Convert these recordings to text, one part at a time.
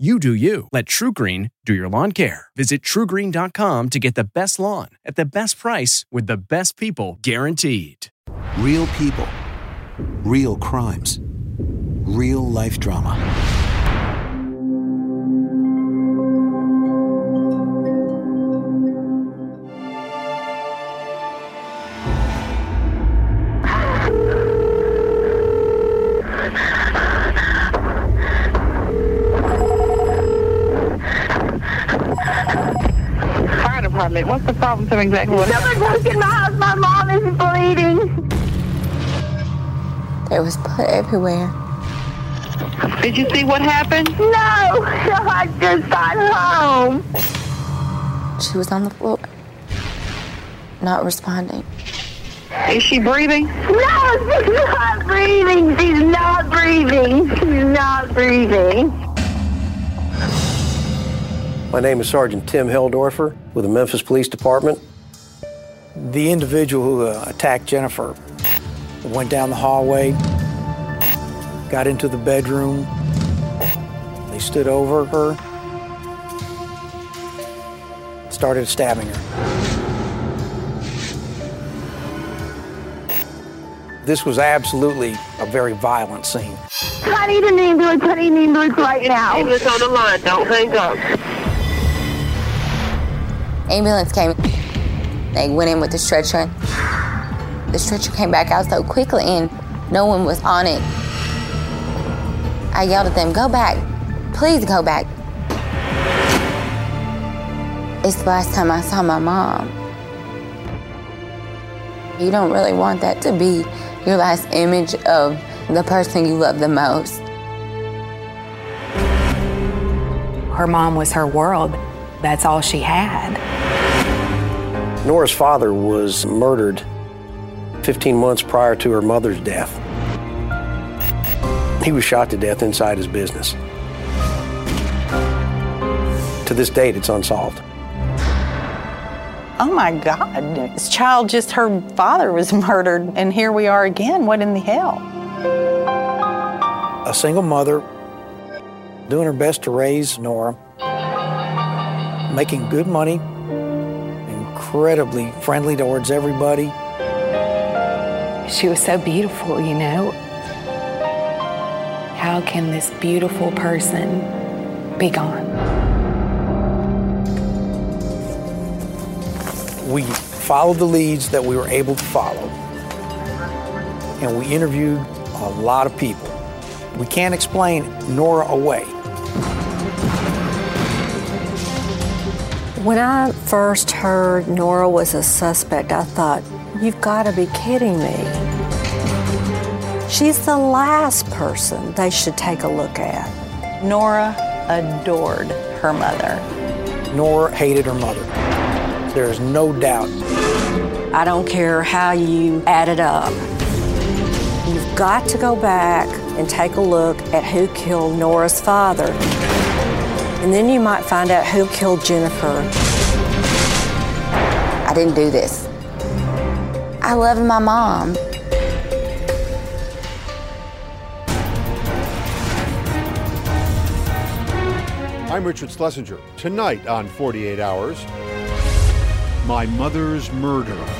You do you. Let TruGreen do your lawn care. Visit trugreen.com to get the best lawn at the best price with the best people guaranteed. Real people, real crimes, real life drama. Fire. What's the problem? Tell me exactly what. Someone broke in my house. My mom is bleeding. There was blood everywhere. Did you see what happened? No, I just got home. She was on the floor, not responding. Is she breathing? No, she's not breathing. She's not breathing. She's not breathing. My name is Sergeant Tim Helldorfer with the Memphis Police Department. The individual who uh, attacked Jennifer went down the hallway, got into the bedroom. They stood over her, started stabbing her. This was absolutely a very violent scene. I need an ambulance. I need an ambulance right now. Ambulance on the line. Don't hang up. Ambulance came. They went in with the stretcher. The stretcher came back out so quickly and no one was on it. I yelled at them, go back. Please go back. It's the last time I saw my mom. You don't really want that to be your last image of the person you love the most. Her mom was her world. That's all she had. Nora's father was murdered 15 months prior to her mother's death. He was shot to death inside his business. To this date, it's unsolved. Oh my God, this child just, her father was murdered, and here we are again. What in the hell? A single mother doing her best to raise Nora, making good money, incredibly friendly towards everybody. She was so beautiful, you know. How can this beautiful person be gone? We followed the leads that we were able to follow, and we interviewed a lot of people. We can't explain Nora away. When I first heard Nora was a suspect, I thought, you've got to be kidding me. She's the last person they should take a look at. Nora adored her mother. Nora hated her mother. There is no doubt. I don't care how you add it up. You've got to go back and take a look at who killed Nora's father. And then you might find out who killed Jennifer. I didn't do this. I loved my mom. I'm Richard Schlesinger. Tonight on 48 Hours, My Mother's Murder.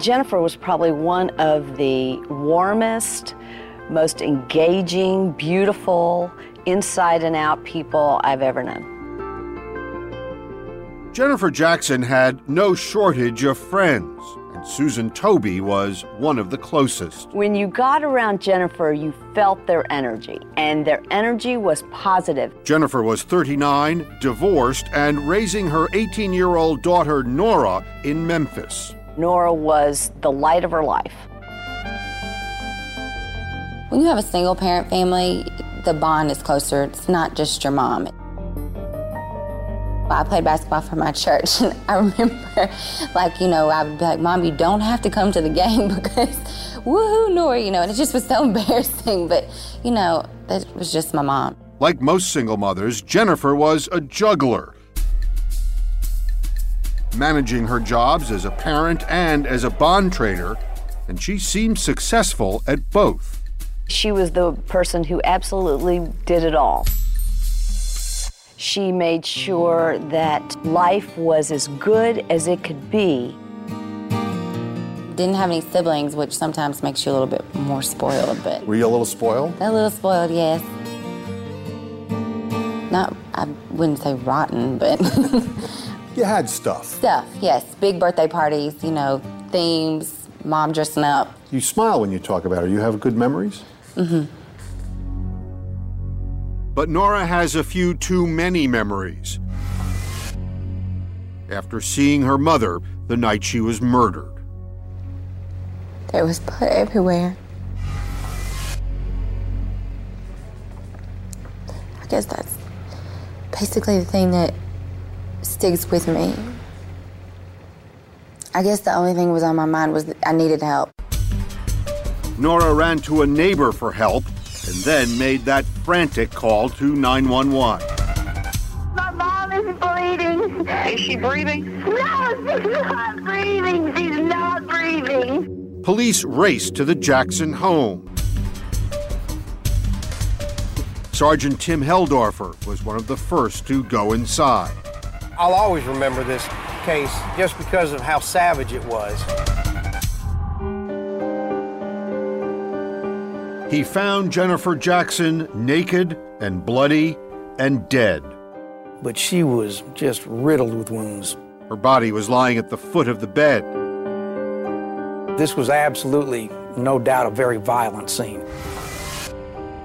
Jennifer was probably one of the warmest, most engaging, beautiful, inside and out people I've ever known. Jennifer Jackson had no shortage of friends, and Susan Toby was one of the closest. When you got around Jennifer, you felt their energy, and their energy was positive. Jennifer was 39, divorced, and raising her 18 year old daughter Nora in Memphis. Nora was the light of her life. When you have a single parent family, the bond is closer. It's not just your mom. I played basketball for my church, and I remember, like, you know, I would be like, Mom, you don't have to come to the game because woohoo, Nora, you know, and it just was so embarrassing. But, you know, that was just my mom. Like most single mothers, Jennifer was a juggler managing her jobs as a parent and as a bond trader, and she seemed successful at both. She was the person who absolutely did it all. She made sure that life was as good as it could be. Didn't have any siblings, which sometimes makes you a little bit more spoiled, but. Were you a little spoiled? A little spoiled, yes. Not, I wouldn't say rotten, but. You had stuff. Stuff, yes. Big birthday parties, you know, themes, mom dressing up. You smile when you talk about her. You have good memories? Mm-hmm. But Nora has a few too many memories. After seeing her mother the night she was murdered. There was blood everywhere. I guess that's basically the thing that sticks with me. I guess the only thing was on my mind was that I needed help. Nora ran to a neighbor for help and then made that frantic call to 911. My mom is bleeding. Is she breathing? No, she's not breathing. She's not breathing. Police raced to the Jackson home. Sergeant Tim Helldorfer was one of the first to go inside. I'll always remember this case just because of how savage it was. He found Jennifer Jackson naked and bloody and dead. But she was just riddled with wounds. Her body was lying at the foot of the bed. This was absolutely, no doubt, a very violent scene.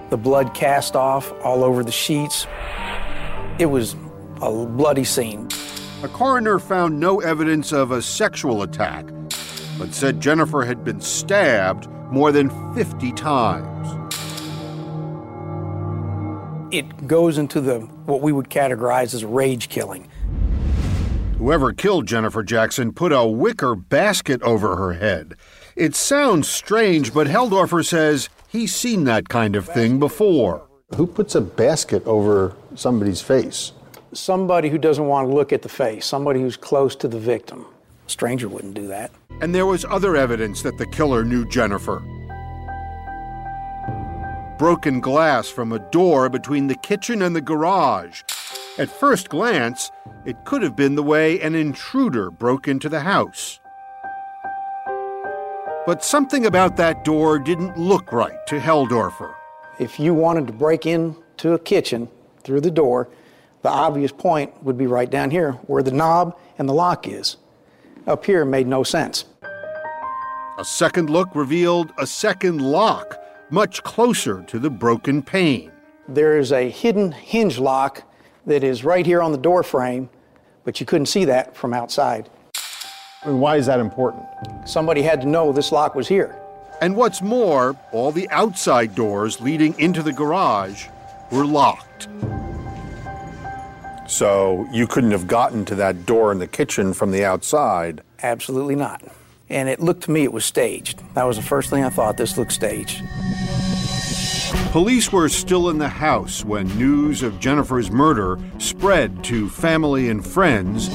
The blood cast off all over the sheets. It was a bloody scene. A coroner found no evidence of a sexual attack, but said Jennifer had been stabbed more than 50 times. It goes into the what we would categorize as rage killing. Whoever killed Jennifer Jackson put a wicker basket over her head. It sounds strange, but Helldorfer says he's seen that kind of thing before. Who puts a basket over somebody's face? Somebody who doesn't want to look at the face, somebody who's close to the victim. A stranger wouldn't do that. And there was other evidence that the killer knew Jennifer. Broken glass from a door between the kitchen and the garage. At first glance, it could have been the way an intruder broke into the house. But something about that door didn't look right to Helldorfer. If you wanted to break into a kitchen through the door, the obvious point would be right down here where the knob and the lock is. Up here made no sense. A second look revealed a second lock, much closer to the broken pane. There is a hidden hinge lock that is right here on the door frame, but you couldn't see that from outside. And why is that important? Somebody had to know this lock was here. And what's more, all the outside doors leading into the garage were locked. So you couldn't have gotten to that door in the kitchen from the outside? Absolutely not. And it looked to me it was staged. That was the first thing I thought. This looked staged. Police were still in the house when news of Jennifer's murder spread to family and friends,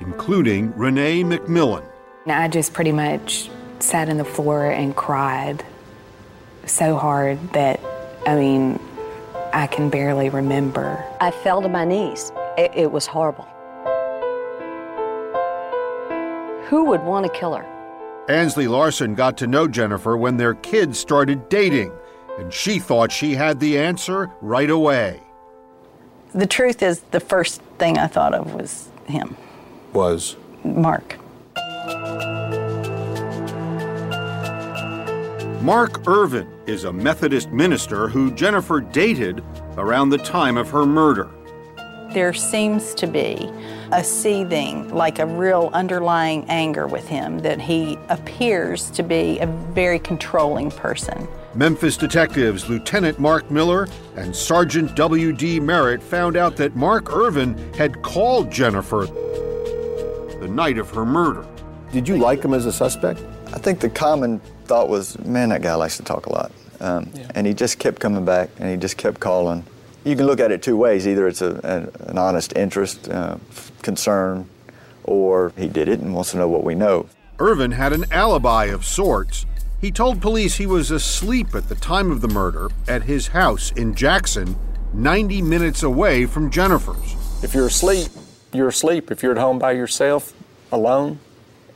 including Renee McMillan. I just pretty much sat in the floor and cried so hard that, I mean, I can barely remember. I fell to my knees. It, it was horrible. Who would want to kill her? Ansley Larson got to know Jennifer when their kids started dating, and she thought she had the answer right away. The truth is, the first thing I thought of was him, Was? Mark. Mark Irvin is a Methodist minister who Jennifer dated around the time of her murder. There seems to be a seething, like a real underlying anger with him, that he appears to be a very controlling person. Memphis detectives Lieutenant Mark Miller and Sergeant W.D. Merritt found out that Mark Irvin had called Jennifer the night of her murder. Did you like him as a suspect? I think the common thought was, man, that guy likes to talk a lot. Um, And he just kept coming back and he just kept calling. You can look at it two ways. Either it's a, a, an honest interest, uh, concern, or he did it and wants to know what we know. Irvin had an alibi of sorts. He told police he was asleep at the time of the murder at his house in Jackson, 90 minutes away from Jennifer's. If you're asleep, you're asleep. If you're at home by yourself, alone,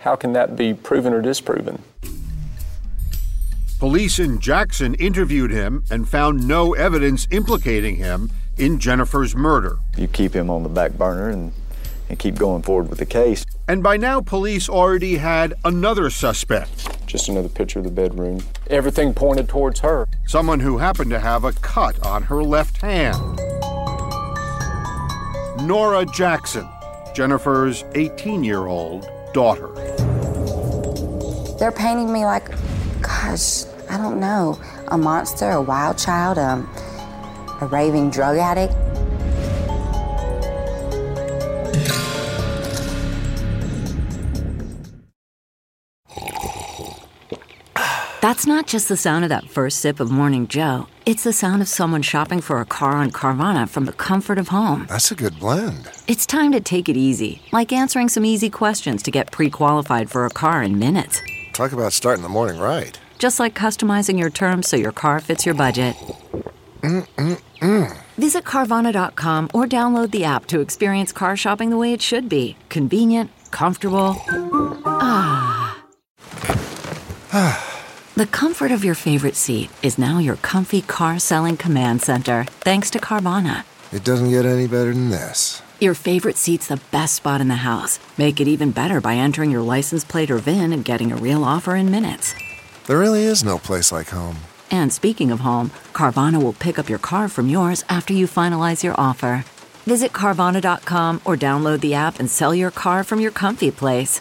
how can that be proven or disproven? Police in Jackson interviewed him and found no evidence implicating him in Jennifer's murder. You keep him on the back burner and, and keep going forward with the case. And by now, police already had another suspect. Just another picture of the bedroom. Everything pointed towards her. Someone who happened to have a cut on her left hand. Nora Jackson, Jennifer's 18 year old daughter. They're painting me like, gosh, I don't know, a monster, a wild child, um, a raving drug addict. That's not just the sound of that first sip of Morning Joe. It's the sound of someone shopping for a car on Carvana from the comfort of home. That's a good blend. It's time to take it easy, like answering some easy questions to get pre qualified for a car in minutes. Talk about starting the morning right. Just like customizing your terms so your car fits your budget. Mm-mm-mm. Visit Carvana.com or download the app to experience car shopping the way it should be convenient, comfortable. Ah. The The comfort of your favorite seat is now your comfy car selling command center, thanks to Carvana. It doesn't get any better than this. Your favorite seat's the best spot in the house. Make it even better by entering your license plate or VIN and getting a real offer in minutes. There really is no place like home. And speaking of home, Carvana will pick up your car from yours after you finalize your offer. Visit Carvana.com or download the app and sell your car from your comfy place.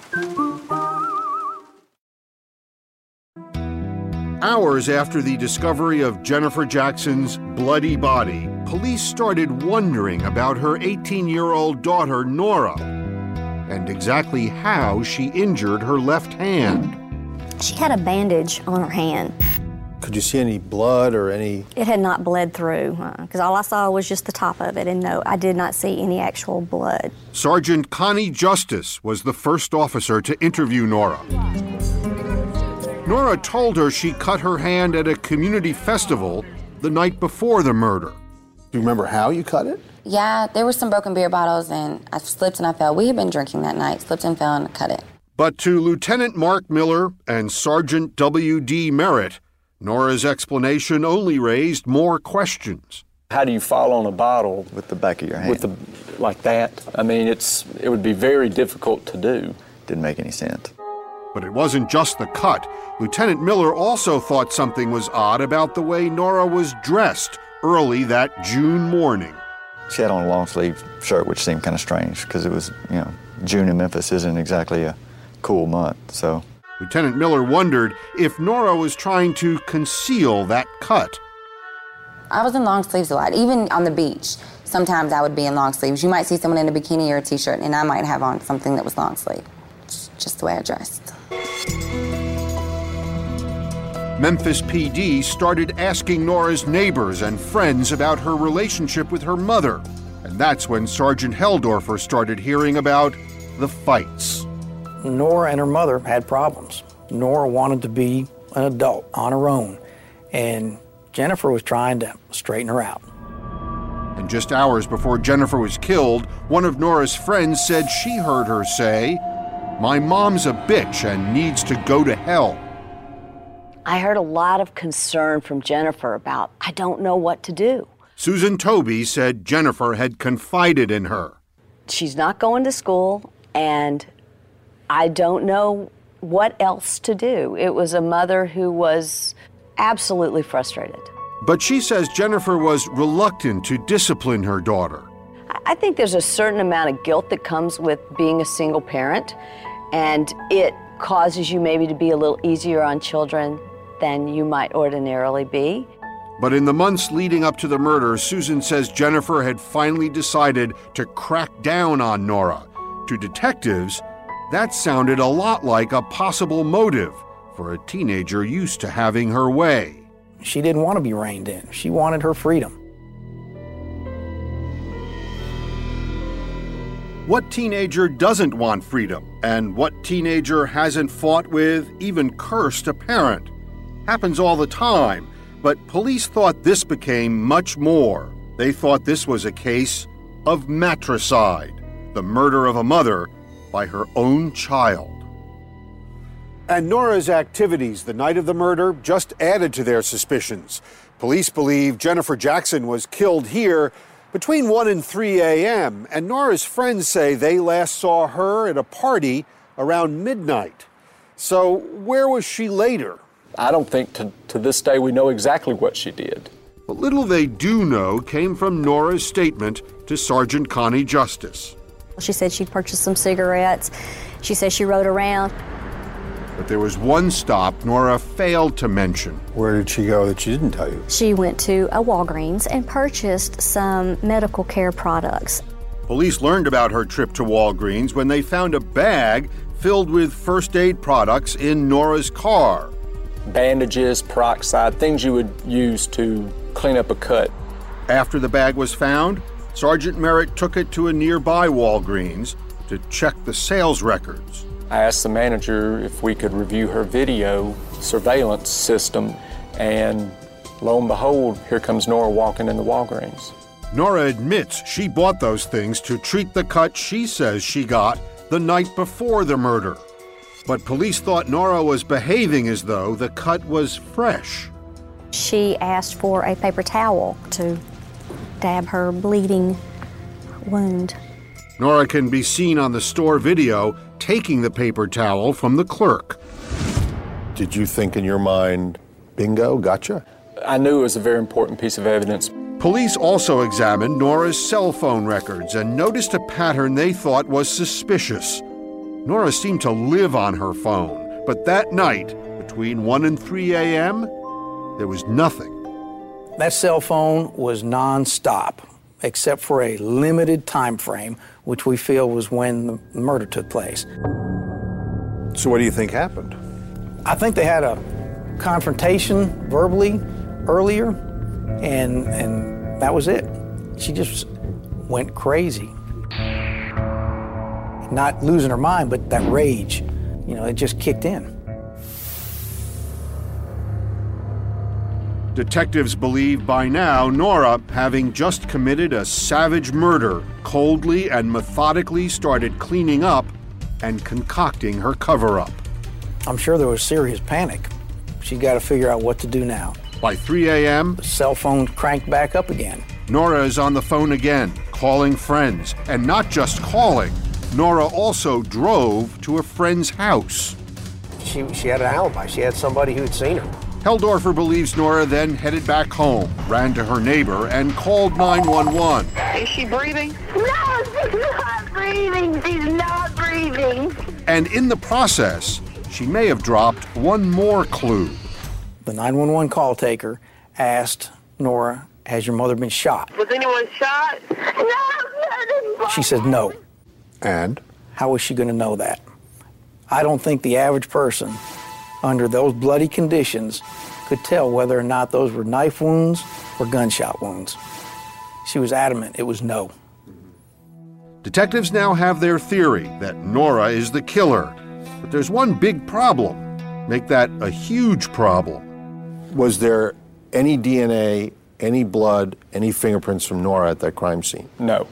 Hours after the discovery of Jennifer Jackson's bloody body, police started wondering about her 18 year old daughter, Nora, and exactly how she injured her left hand. She had a bandage on her hand. Could you see any blood or any? It had not bled through uh, because all I saw was just the top of it, and no, I did not see any actual blood. Sergeant Connie Justice was the first officer to interview Nora. Nora told her she cut her hand at a community festival the night before the murder. Do you remember how you cut it? Yeah, there were some broken beer bottles, and I slipped and I fell. We had been drinking that night, slipped and fell and cut it. But to Lieutenant Mark Miller and Sergeant W.D. Merritt, Nora's explanation only raised more questions. How do you fall on a bottle with the back of your hand? With the like that? I mean, it's it would be very difficult to do. Didn't make any sense. But it wasn't just the cut. Lieutenant Miller also thought something was odd about the way Nora was dressed early that June morning. She had on a long sleeve shirt, which seemed kind of strange because it was, you know, June in Memphis isn't exactly a cool month, so. Lieutenant Miller wondered if Nora was trying to conceal that cut. I was in long sleeves a lot, even on the beach. Sometimes I would be in long sleeves. You might see someone in a bikini or a t shirt, and I might have on something that was long sleeve. It's just the way I dressed. Memphis PD started asking Nora's neighbors and friends about her relationship with her mother. And that's when Sergeant Helldorfer started hearing about the fights. Nora and her mother had problems. Nora wanted to be an adult on her own, and Jennifer was trying to straighten her out. And just hours before Jennifer was killed, one of Nora's friends said she heard her say, My mom's a bitch and needs to go to hell. I heard a lot of concern from Jennifer about, I don't know what to do. Susan Toby said Jennifer had confided in her. She's not going to school, and I don't know what else to do. It was a mother who was absolutely frustrated. But she says Jennifer was reluctant to discipline her daughter. I think there's a certain amount of guilt that comes with being a single parent, and it causes you maybe to be a little easier on children than you might ordinarily be. But in the months leading up to the murder, Susan says Jennifer had finally decided to crack down on Nora. To detectives, that sounded a lot like a possible motive for a teenager used to having her way. She didn't want to be reined in, she wanted her freedom. What teenager doesn't want freedom? And what teenager hasn't fought with, even cursed a parent? Happens all the time, but police thought this became much more. They thought this was a case of matricide, the murder of a mother by her own child. And Nora's activities the night of the murder just added to their suspicions. Police believe Jennifer Jackson was killed here between 1 and 3 a.m., and Nora's friends say they last saw her at a party around midnight. So, where was she later? I don't think to, to this day we know exactly what she did. What little they do know came from Nora's statement to Sergeant Connie Justice. She said she purchased some cigarettes. She said she rode around. But there was one stop Nora failed to mention. Where did she go that she didn't tell you? She went to a Walgreens and purchased some medical care products. Police learned about her trip to Walgreens when they found a bag filled with first aid products in Nora's car. Bandages, peroxide, things you would use to clean up a cut. After the bag was found, Sergeant Merritt took it to a nearby Walgreens to check the sales records. I asked the manager if we could review her video surveillance system, and lo and behold, here comes Nora walking in the Walgreens. Nora admits she bought those things to treat the cut she says she got the night before the murder. But police thought Nora was behaving as though the cut was fresh. She asked for a paper towel to dab her bleeding wound. Nora can be seen on the store video taking the paper towel from the clerk. Did you think in your mind, bingo, gotcha? I knew it was a very important piece of evidence. Police also examined Nora's cell phone records and noticed a pattern they thought was suspicious. Nora seemed to live on her phone, but that night, between 1 and 3 a.m., there was nothing. That cell phone was nonstop, except for a limited time frame, which we feel was when the murder took place. So, what do you think happened? I think they had a confrontation verbally earlier, and and that was it. She just went crazy. Not losing her mind, but that rage, you know, it just kicked in. Detectives believe by now Nora, having just committed a savage murder, coldly and methodically started cleaning up and concocting her cover up. I'm sure there was serious panic. She got to figure out what to do now. By 3 a.m., the cell phone cranked back up again. Nora is on the phone again, calling friends. And not just calling, Nora also drove to a friend's house. She, she had an alibi. She had somebody who had seen her. Helldorfer believes Nora then headed back home, ran to her neighbor, and called 911. Is she breathing? No, she's not breathing. She's not breathing. And in the process, she may have dropped one more clue. The 911 call taker asked Nora, Has your mother been shot? Was anyone shot? No, She said no. And? How was she going to know that? I don't think the average person, under those bloody conditions, could tell whether or not those were knife wounds or gunshot wounds. She was adamant it was no. Detectives now have their theory that Nora is the killer. But there's one big problem. Make that a huge problem. Was there any DNA, any blood, any fingerprints from Nora at that crime scene? No.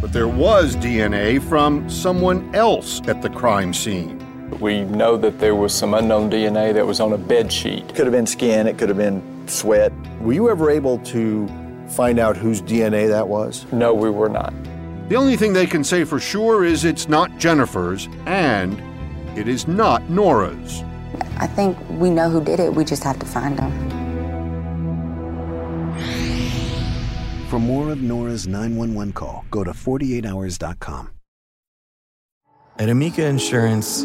But there was DNA from someone else at the crime scene. We know that there was some unknown DNA that was on a bed sheet. Could have been skin, it could have been sweat. Were you ever able to find out whose DNA that was? No, we were not. The only thing they can say for sure is it's not Jennifer's and it is not Nora's. I think we know who did it. We just have to find them. For more of Nora's 911 call, go to 48hours.com. At Amica Insurance,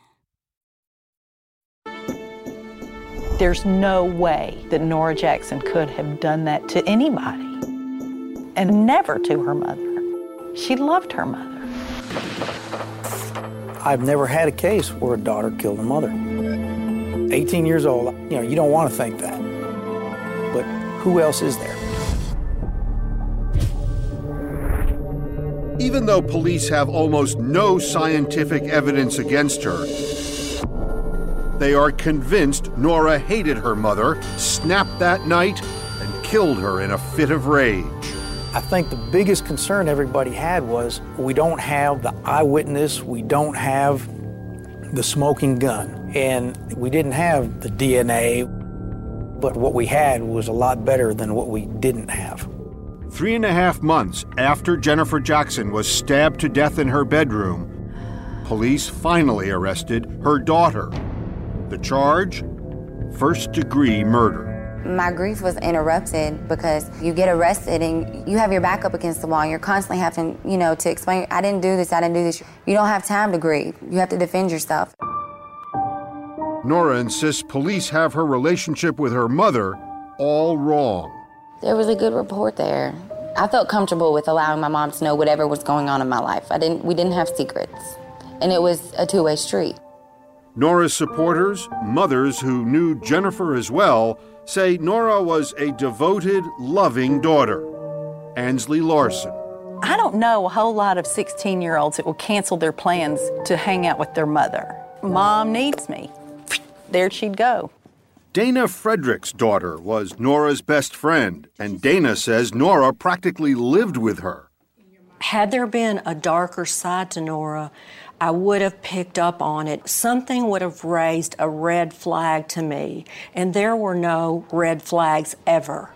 There's no way that Nora Jackson could have done that to anybody, and never to her mother. She loved her mother. I've never had a case where a daughter killed a mother. 18 years old, you know, you don't want to think that. But who else is there? Even though police have almost no scientific evidence against her, they are convinced Nora hated her mother, snapped that night, and killed her in a fit of rage. I think the biggest concern everybody had was we don't have the eyewitness, we don't have the smoking gun, and we didn't have the DNA, but what we had was a lot better than what we didn't have. Three and a half months after Jennifer Jackson was stabbed to death in her bedroom, police finally arrested her daughter. The charge? first degree murder. My grief was interrupted because you get arrested and you have your back up against the wall. And You're constantly having, you know, to explain, I didn't do this, I didn't do this. You don't have time to grieve. You have to defend yourself. Nora insists police have her relationship with her mother all wrong. There was a good report there. I felt comfortable with allowing my mom to know whatever was going on in my life. I didn't we didn't have secrets. And it was a two-way street. Nora's supporters, mothers who knew Jennifer as well, say Nora was a devoted, loving daughter. Ansley Larson. I don't know a whole lot of 16 year olds that will cancel their plans to hang out with their mother. Mom needs me. There she'd go. Dana Frederick's daughter was Nora's best friend, and Dana says Nora practically lived with her. Had there been a darker side to Nora, I would have picked up on it. Something would have raised a red flag to me, and there were no red flags ever.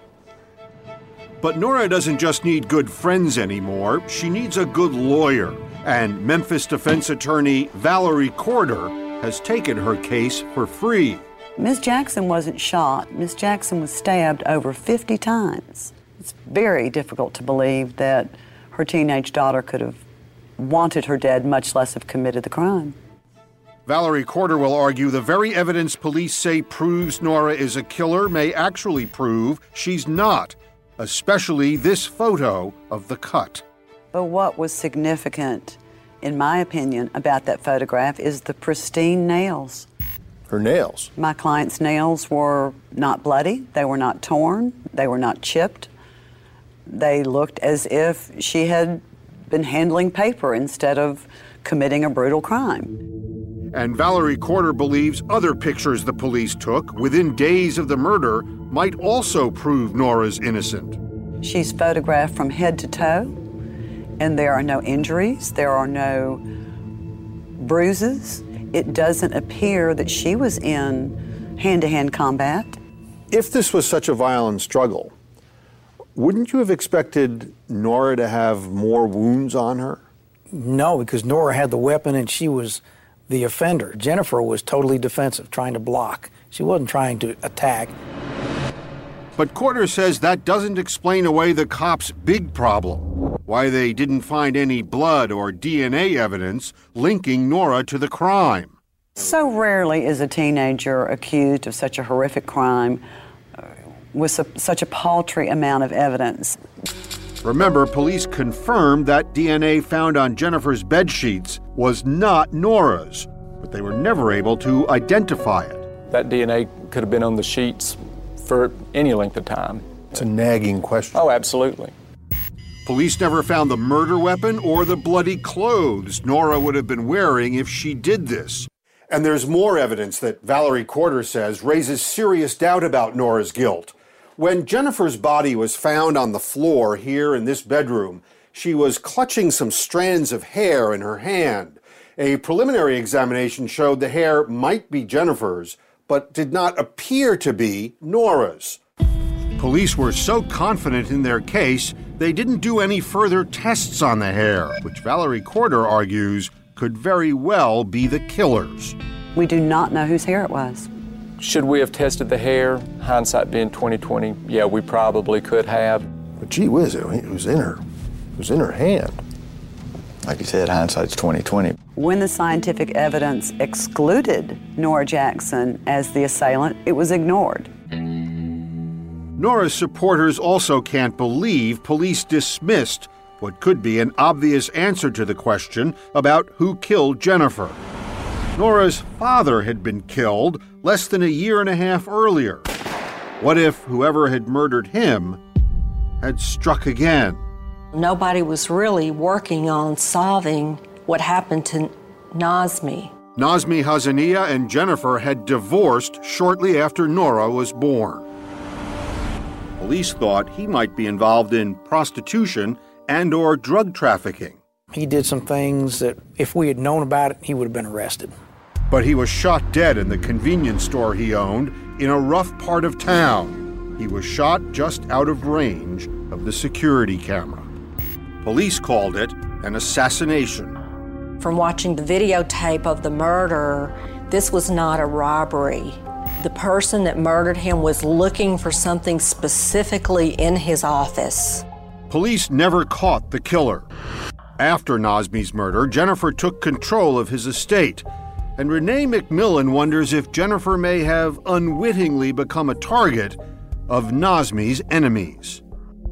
But Nora doesn't just need good friends anymore, she needs a good lawyer. And Memphis defense attorney Valerie Corder has taken her case for free. Miss Jackson wasn't shot. Miss Jackson was stabbed over 50 times. It's very difficult to believe that her teenage daughter could have wanted her dead, much less have committed the crime. Valerie Corder will argue the very evidence police say proves Nora is a killer may actually prove she's not, especially this photo of the cut. But what was significant, in my opinion, about that photograph is the pristine nails. Her nails? My client's nails were not bloody, they were not torn, they were not chipped. They looked as if she had been handling paper instead of committing a brutal crime. And Valerie Corder believes other pictures the police took within days of the murder might also prove Nora's innocent. She's photographed from head to toe, and there are no injuries, there are no bruises. It doesn't appear that she was in hand to hand combat. If this was such a violent struggle, wouldn't you have expected Nora to have more wounds on her? No, because Nora had the weapon and she was the offender. Jennifer was totally defensive, trying to block. She wasn't trying to attack. But Corder says that doesn't explain away the cops' big problem why they didn't find any blood or DNA evidence linking Nora to the crime. So rarely is a teenager accused of such a horrific crime with su- such a paltry amount of evidence. Remember, police confirmed that DNA found on Jennifer's bed sheets was not Nora's, but they were never able to identify it. That DNA could have been on the sheets for any length of time. It's a nagging question. Oh, absolutely. Police never found the murder weapon or the bloody clothes Nora would have been wearing if she did this. And there's more evidence that Valerie Corder says raises serious doubt about Nora's guilt. When Jennifer's body was found on the floor here in this bedroom, she was clutching some strands of hair in her hand. A preliminary examination showed the hair might be Jennifer's, but did not appear to be Nora's. Police were so confident in their case, they didn't do any further tests on the hair, which Valerie Corder argues could very well be the killer's. We do not know whose hair it was. Should we have tested the hair? Hindsight being 2020, yeah, we probably could have. But gee whiz, it was in her, it was in her hand. Like you said, hindsight's 2020. When the scientific evidence excluded Nora Jackson as the assailant, it was ignored. Nora's supporters also can't believe police dismissed what could be an obvious answer to the question about who killed Jennifer. Nora's father had been killed less than a year and a half earlier. What if whoever had murdered him had struck again? Nobody was really working on solving what happened to Nazmi. Nazmi Hazania and Jennifer had divorced shortly after Nora was born. Police thought he might be involved in prostitution and or drug trafficking. He did some things that if we had known about it, he would have been arrested. But he was shot dead in the convenience store he owned in a rough part of town. He was shot just out of range of the security camera. Police called it an assassination. From watching the videotape of the murder, this was not a robbery. the person that murdered him was looking for something specifically in his office. Police never caught the killer. After Nazmi's murder, Jennifer took control of his estate, and Renee McMillan wonders if Jennifer may have unwittingly become a target of Nazmi's enemies.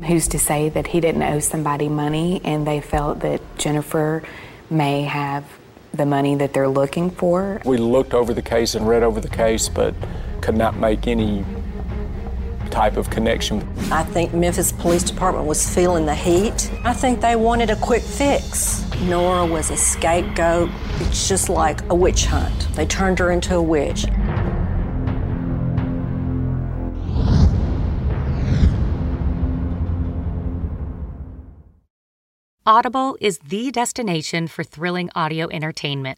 Who's to say that he didn't owe somebody money and they felt that Jennifer may have the money that they're looking for? We looked over the case and read over the case, but could not make any type of connection. I think Memphis Police Department was feeling the heat. I think they wanted a quick fix. Nora was a scapegoat. It's just like a witch hunt. They turned her into a witch. Audible is the destination for thrilling audio entertainment.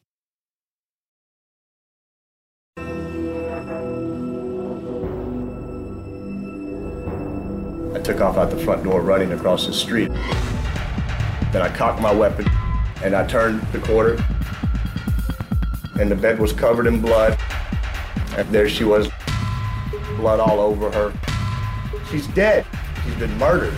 Took off out the front door running across the street. Then I cocked my weapon and I turned the corner and the bed was covered in blood. And there she was, blood all over her. She's dead. She's been murdered.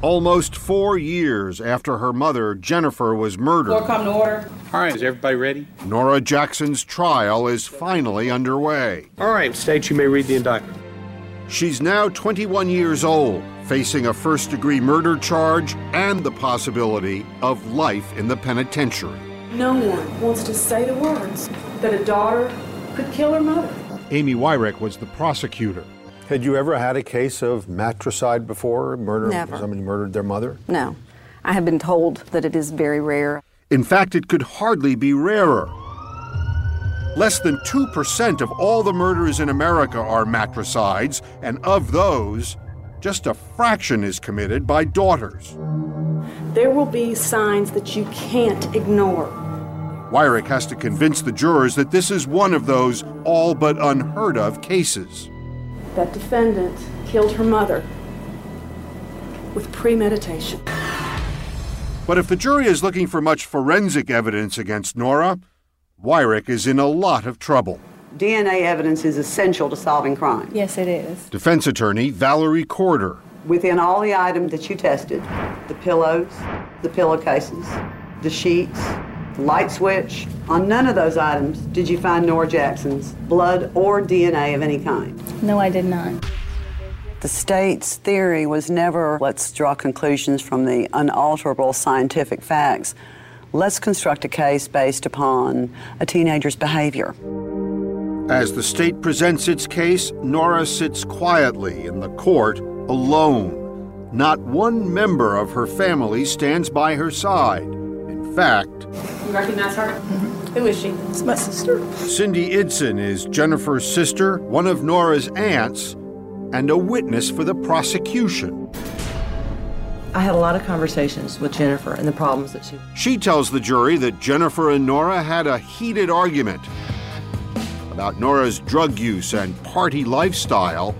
Almost four years after her mother, Jennifer, was murdered, Floor come to order. All right, is everybody ready? Nora Jackson's trial is finally underway. All right, State, you may read the indictment. She's now 21 years old, facing a first degree murder charge and the possibility of life in the penitentiary. No one wants to say the words that a daughter could kill her mother. Amy Wyrick was the prosecutor. Had you ever had a case of matricide before? Murder? Never. Somebody murdered their mother? No. I have been told that it is very rare. In fact, it could hardly be rarer. Less than 2% of all the murders in America are matricides, and of those, just a fraction is committed by daughters. There will be signs that you can't ignore. Wyrick has to convince the jurors that this is one of those all but unheard of cases. That defendant killed her mother with premeditation. But if the jury is looking for much forensic evidence against Nora, Wyrick is in a lot of trouble. DNA evidence is essential to solving crime. Yes, it is. Defense attorney Valerie Corder. Within all the items that you tested the pillows, the pillowcases, the sheets, the light switch on none of those items did you find Nora Jackson's blood or DNA of any kind. No, I did not. The state's theory was never let's draw conclusions from the unalterable scientific facts. Let's construct a case based upon a teenager's behavior. As the state presents its case, Nora sits quietly in the court alone. Not one member of her family stands by her side. In fact, You recognize her? Mm-hmm. Who is she? It's my sister. Cindy Idson is Jennifer's sister, one of Nora's aunts, and a witness for the prosecution. I had a lot of conversations with Jennifer and the problems that she. She tells the jury that Jennifer and Nora had a heated argument about Nora's drug use and party lifestyle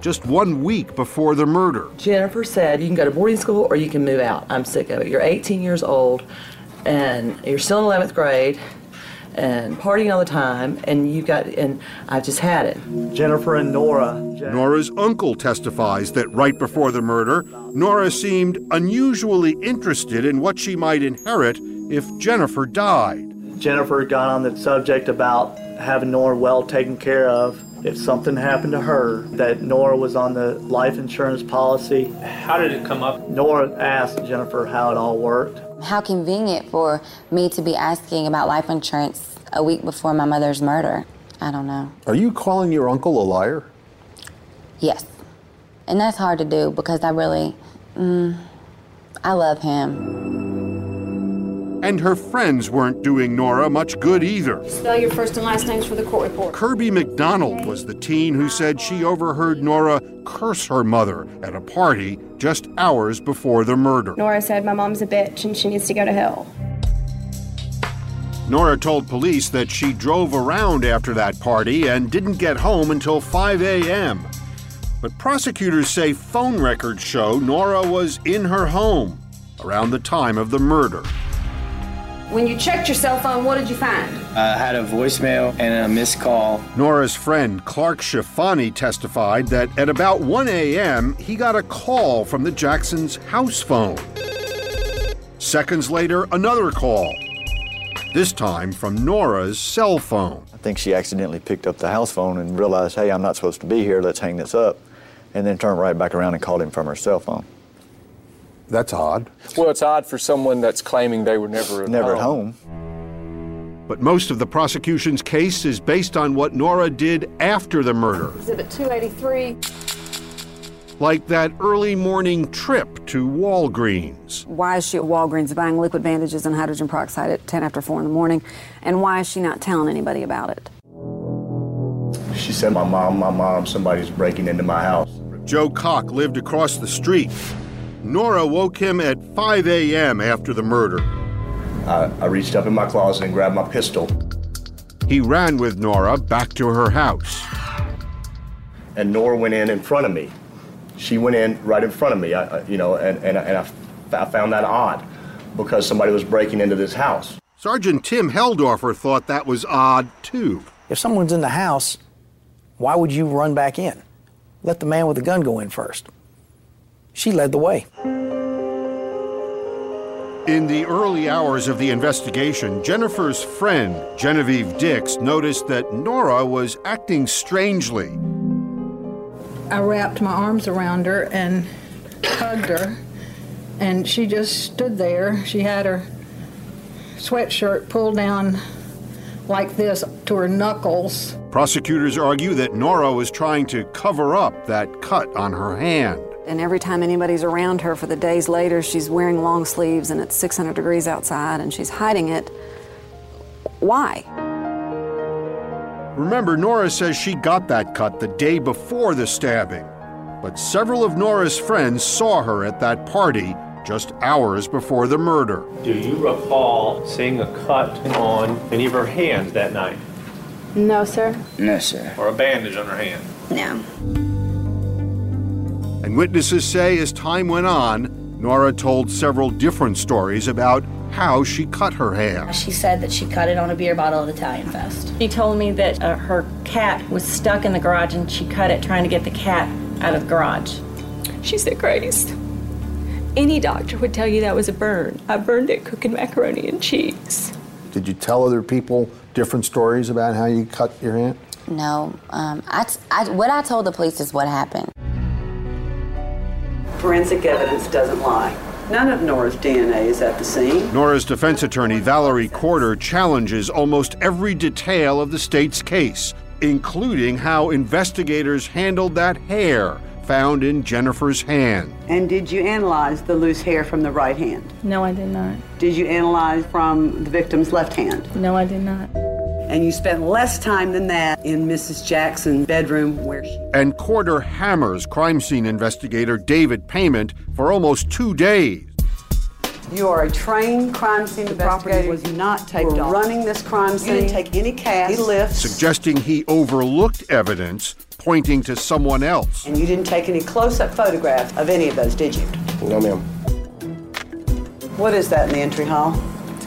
just one week before the murder. Jennifer said, You can go to boarding school or you can move out. I'm sick of it. You're 18 years old and you're still in 11th grade and partying all the time and you've got and I've just had it. Jennifer and Nora. Nora's uncle testifies that right before the murder, Nora seemed unusually interested in what she might inherit if Jennifer died. Jennifer got on the subject about having Nora well taken care of if something happened to her, that Nora was on the life insurance policy. How did it come up? Nora asked Jennifer how it all worked. How convenient for me to be asking about life insurance a week before my mother's murder. I don't know. Are you calling your uncle a liar? Yes. And that's hard to do because I really, mm, I love him. And her friends weren't doing Nora much good either. Spell your first and last names for the court report. Kirby McDonald was the teen who said she overheard Nora curse her mother at a party just hours before the murder. Nora said, My mom's a bitch and she needs to go to hell. Nora told police that she drove around after that party and didn't get home until 5 a.m. But prosecutors say phone records show Nora was in her home around the time of the murder. When you checked your cell phone, what did you find? I had a voicemail and a missed call. Nora's friend Clark Shafani testified that at about 1 a.m., he got a call from the Jacksons' house phone. Seconds later, another call, this time from Nora's cell phone. I think she accidentally picked up the house phone and realized, hey, I'm not supposed to be here, let's hang this up, and then turned right back around and called him from her cell phone. That's odd. Well, it's odd for someone that's claiming they were never at Never home. at home. But most of the prosecution's case is based on what Nora did after the murder, Exhibit 283. like that early morning trip to Walgreens. Why is she at Walgreens buying liquid bandages and hydrogen peroxide at 10 after 4 in the morning? And why is she not telling anybody about it? She said, My mom, my mom, somebody's breaking into my house. Joe Cock lived across the street. Nora woke him at 5 a.m. after the murder. I, I reached up in my closet and grabbed my pistol, He ran with Nora back to her house. and Nora went in in front of me. She went in right in front of me, I, I- you know, and, and, and I, f- I found that odd because somebody was breaking into this house. Sergeant Tim Helldorfer thought that was odd, too. If someone's in the house, why would you run back in? Let the man with the gun go in first. She led the way. In the early hours of the investigation, Jennifer's friend, Genevieve Dix, noticed that Nora was acting strangely. I wrapped my arms around her and hugged her, and she just stood there. She had her sweatshirt pulled down like this to her knuckles. Prosecutors argue that Nora was trying to cover up that cut on her hand. And every time anybody's around her for the days later, she's wearing long sleeves and it's 600 degrees outside and she's hiding it. Why? Remember, Nora says she got that cut the day before the stabbing. But several of Nora's friends saw her at that party just hours before the murder. Do you recall seeing a cut on any of her hands that night? No, sir. No, sir. Or a bandage on her hand? No. And witnesses say as time went on, Nora told several different stories about how she cut her hand. She said that she cut it on a beer bottle at Italian Fest. She told me that uh, her cat was stuck in the garage and she cut it trying to get the cat out of the garage. She's the greatest. Any doctor would tell you that was a burn. I burned it cooking macaroni and cheese. Did you tell other people different stories about how you cut your hand? No, um, I, I, what I told the police is what happened. Forensic evidence doesn't lie. None of Nora's DNA is at the scene. Nora's defense attorney, Valerie Corder, challenges almost every detail of the state's case, including how investigators handled that hair found in Jennifer's hand. And did you analyze the loose hair from the right hand? No, I did not. Did you analyze from the victim's left hand? No, I did not. And you spent less time than that in Mrs. Jackson's bedroom where she. And Corder hammers crime scene investigator David Payment for almost two days. You are a trained crime scene investigator. Property was not taped We're running this crime scene. You didn't take any cast, He lifts. Suggesting he overlooked evidence pointing to someone else. And you didn't take any close-up photographs of any of those, did you? No, ma'am. What is that in the entry hall?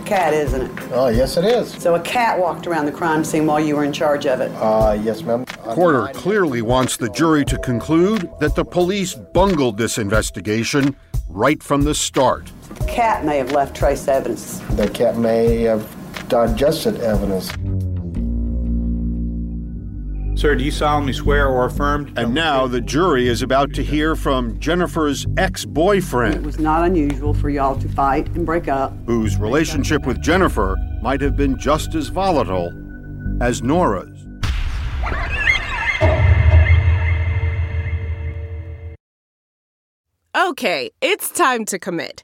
It's a cat, isn't it? Oh, yes, it is. So a cat walked around the crime scene while you were in charge of it? Uh, yes, ma'am. Corder clearly wants the jury to conclude that the police bungled this investigation right from the start. The cat may have left trace evidence. The cat may have digested evidence. Sir, do you solemnly swear or affirm? And now the jury is about to hear from Jennifer's ex boyfriend. It was not unusual for y'all to fight and break up. Whose relationship with Jennifer might have been just as volatile as Nora's. Okay, it's time to commit.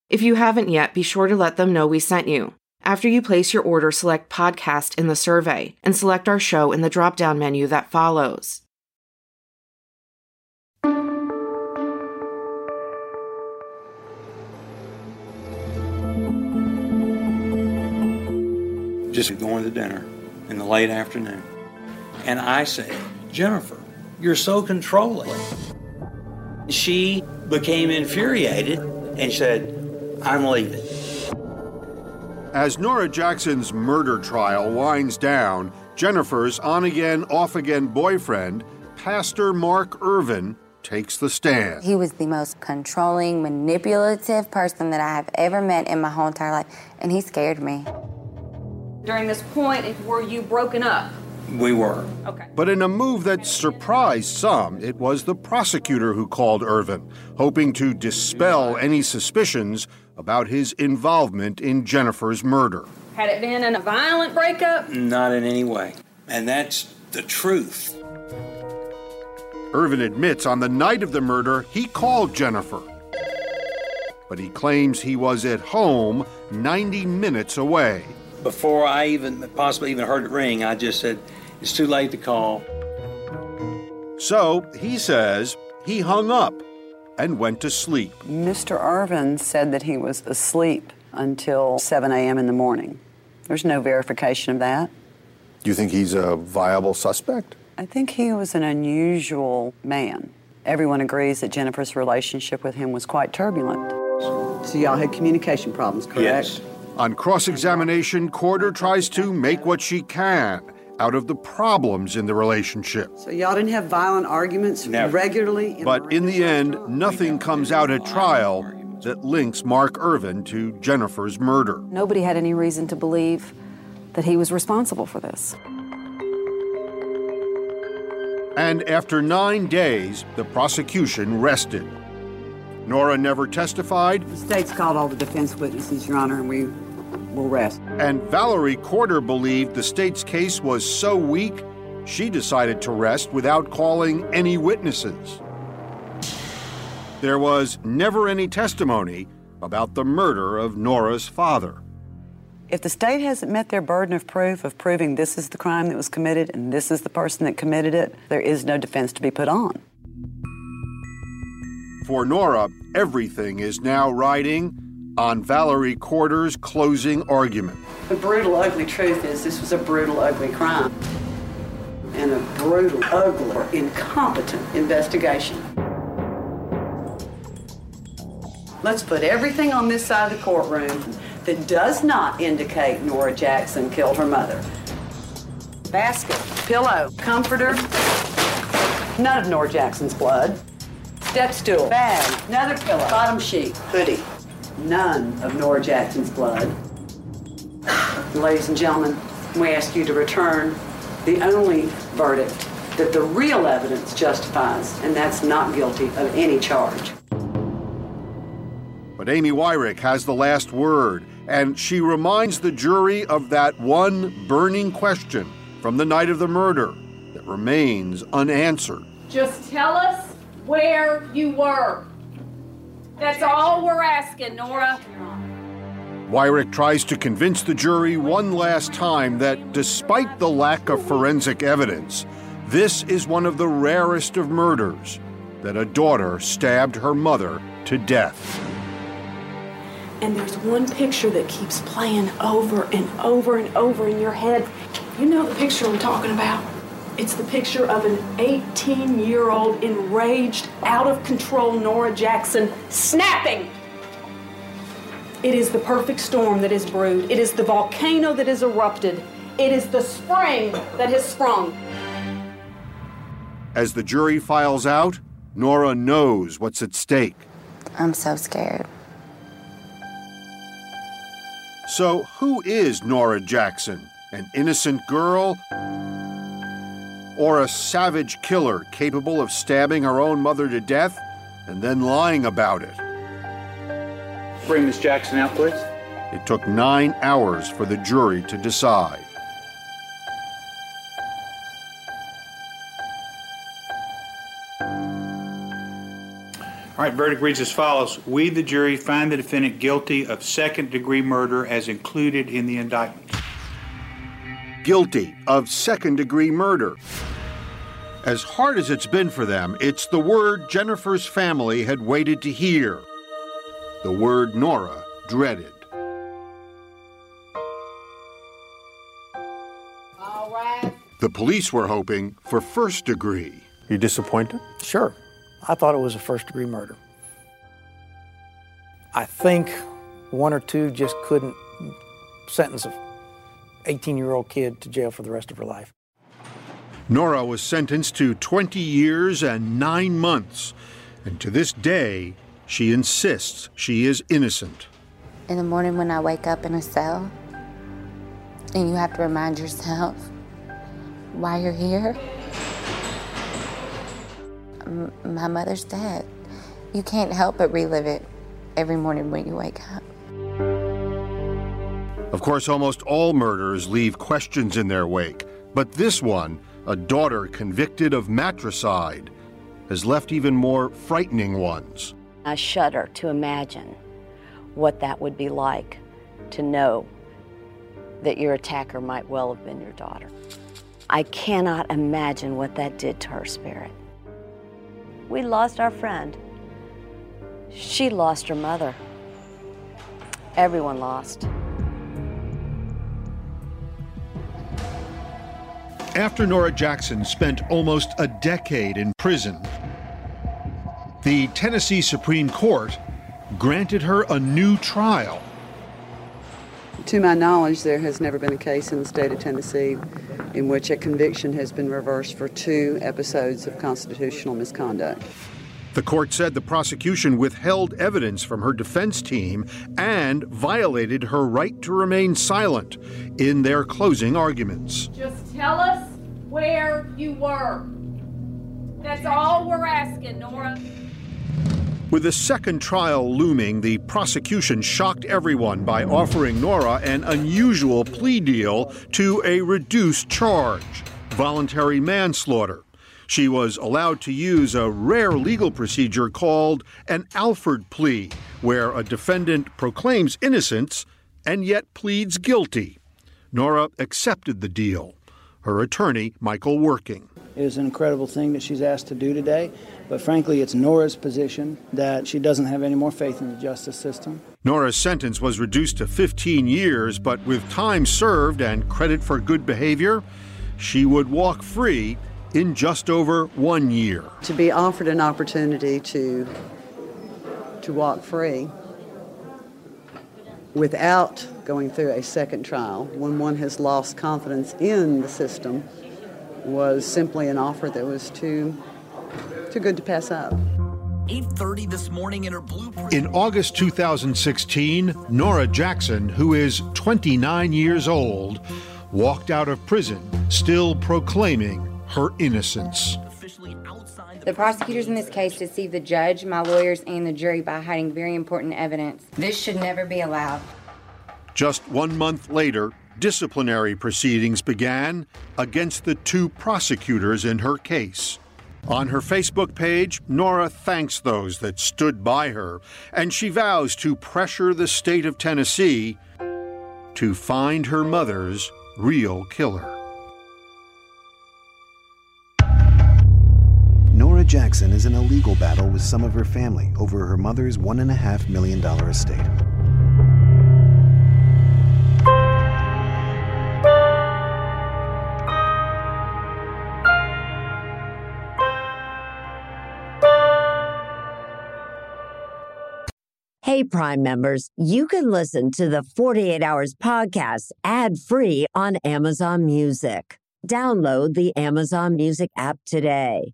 If you haven't yet, be sure to let them know we sent you. After you place your order, select podcast in the survey and select our show in the drop down menu that follows. Just going to dinner in the late afternoon. And I say, Jennifer, you're so controlling. She became infuriated and said, I'm leaving. As Nora Jackson's murder trial winds down, Jennifer's on again, off again boyfriend, Pastor Mark Irvin, takes the stand. He was the most controlling, manipulative person that I have ever met in my whole entire life, and he scared me. During this point, were you broken up? We were. Okay. But in a move that surprised some, it was the prosecutor who called Irvin, hoping to dispel any suspicions about his involvement in Jennifer's murder. Had it been in a violent breakup? Not in any way. And that's the truth. Irvin admits on the night of the murder, he called Jennifer. But he claims he was at home 90 minutes away. Before I even possibly even heard it ring, I just said, it's too late to call. So, he says, he hung up and went to sleep. Mr. Irvin said that he was asleep until 7 a.m. in the morning. There's no verification of that. Do you think he's a viable suspect? I think he was an unusual man. Everyone agrees that Jennifer's relationship with him was quite turbulent. So y'all had communication problems, correct? Yes. On cross examination, Corder tries to make what she can out of the problems in the relationship. So y'all didn't have violent arguments Never. regularly? In But in the end, nothing comes out at trial that links Mark Irvin to Jennifer's murder. Nobody had any reason to believe that he was responsible for this. And after nine days, the prosecution rested. Nora never testified, the state's called all the defense witnesses, Your Honor, and we will rest. and Valerie Corder believed the state's case was so weak she decided to rest without calling any witnesses. There was never any testimony about the murder of Nora's father. If the state hasn't met their burden of proof of proving this is the crime that was committed and this is the person that committed it, there is no defense to be put on. For Nora, everything is now riding on Valerie Corder's closing argument. The brutal, ugly truth is this was a brutal, ugly crime and a brutal, ugly, incompetent investigation. Let's put everything on this side of the courtroom that does not indicate Nora Jackson killed her mother. Basket, pillow, comforter, none of Nora Jackson's blood. Step stool, bag, another pillow, bottom sheet, hoodie, none of Nora Jackson's blood. Ladies and gentlemen, we ask you to return the only verdict that the real evidence justifies, and that's not guilty of any charge. But Amy Wyrick has the last word, and she reminds the jury of that one burning question from the night of the murder that remains unanswered. Just tell us where you were. That's all we're asking, Nora. Wyrick tries to convince the jury one last time that despite the lack of forensic evidence, this is one of the rarest of murders that a daughter stabbed her mother to death. And there's one picture that keeps playing over and over and over in your head. You know the picture I'm talking about? It's the picture of an 18 year old enraged, out of control Nora Jackson snapping. It is the perfect storm that is brewed. It is the volcano that is erupted. It is the spring that has sprung. As the jury files out, Nora knows what's at stake. I'm so scared. So, who is Nora Jackson? An innocent girl? Or a savage killer capable of stabbing her own mother to death and then lying about it? Bring Miss Jackson out, please. It took nine hours for the jury to decide. All right, verdict reads as follows. We, the jury, find the defendant guilty of second degree murder as included in the indictment. Guilty of second degree murder. As hard as it's been for them, it's the word Jennifer's family had waited to hear. The word Nora dreaded. All right. The police were hoping for first degree. You disappointed? Sure. I thought it was a first degree murder. I think one or two just couldn't sentence a 18 year old kid to jail for the rest of her life. Nora was sentenced to 20 years and nine months, and to this day, she insists she is innocent. In the morning when I wake up in a cell, and you have to remind yourself why you're here, my mother's dead. You can't help but relive it every morning when you wake up. Of course, almost all murders leave questions in their wake, but this one, a daughter convicted of matricide, has left even more frightening ones. I shudder to imagine what that would be like to know that your attacker might well have been your daughter. I cannot imagine what that did to her spirit. We lost our friend. She lost her mother. Everyone lost. After Nora Jackson spent almost a decade in prison, the Tennessee Supreme Court granted her a new trial. To my knowledge, there has never been a case in the state of Tennessee in which a conviction has been reversed for two episodes of constitutional misconduct. The court said the prosecution withheld evidence from her defense team and violated her right to remain silent in their closing arguments. Just tell us where you were. That's all we're asking, Nora. With the second trial looming, the prosecution shocked everyone by offering Nora an unusual plea deal to a reduced charge voluntary manslaughter. She was allowed to use a rare legal procedure called an Alford plea, where a defendant proclaims innocence and yet pleads guilty. Nora accepted the deal. Her attorney, Michael Working. It is an incredible thing that she's asked to do today, but frankly, it's Nora's position that she doesn't have any more faith in the justice system. Nora's sentence was reduced to 15 years, but with time served and credit for good behavior, she would walk free in just over one year. To be offered an opportunity to to walk free without going through a second trial when one has lost confidence in the system was simply an offer that was too too good to pass up. 8:30 this morning in her blueprint. In August 2016, Nora Jackson, who is 29 years old, walked out of prison still proclaiming her innocence. The prosecutors in this case deceived the judge, my lawyers, and the jury by hiding very important evidence. This should never be allowed. Just one month later, disciplinary proceedings began against the two prosecutors in her case. On her Facebook page, Nora thanks those that stood by her, and she vows to pressure the state of Tennessee to find her mother's real killer. Jackson is in a legal battle with some of her family over her mother's $1.5 million estate. Hey, Prime members, you can listen to the 48 Hours podcast ad free on Amazon Music. Download the Amazon Music app today.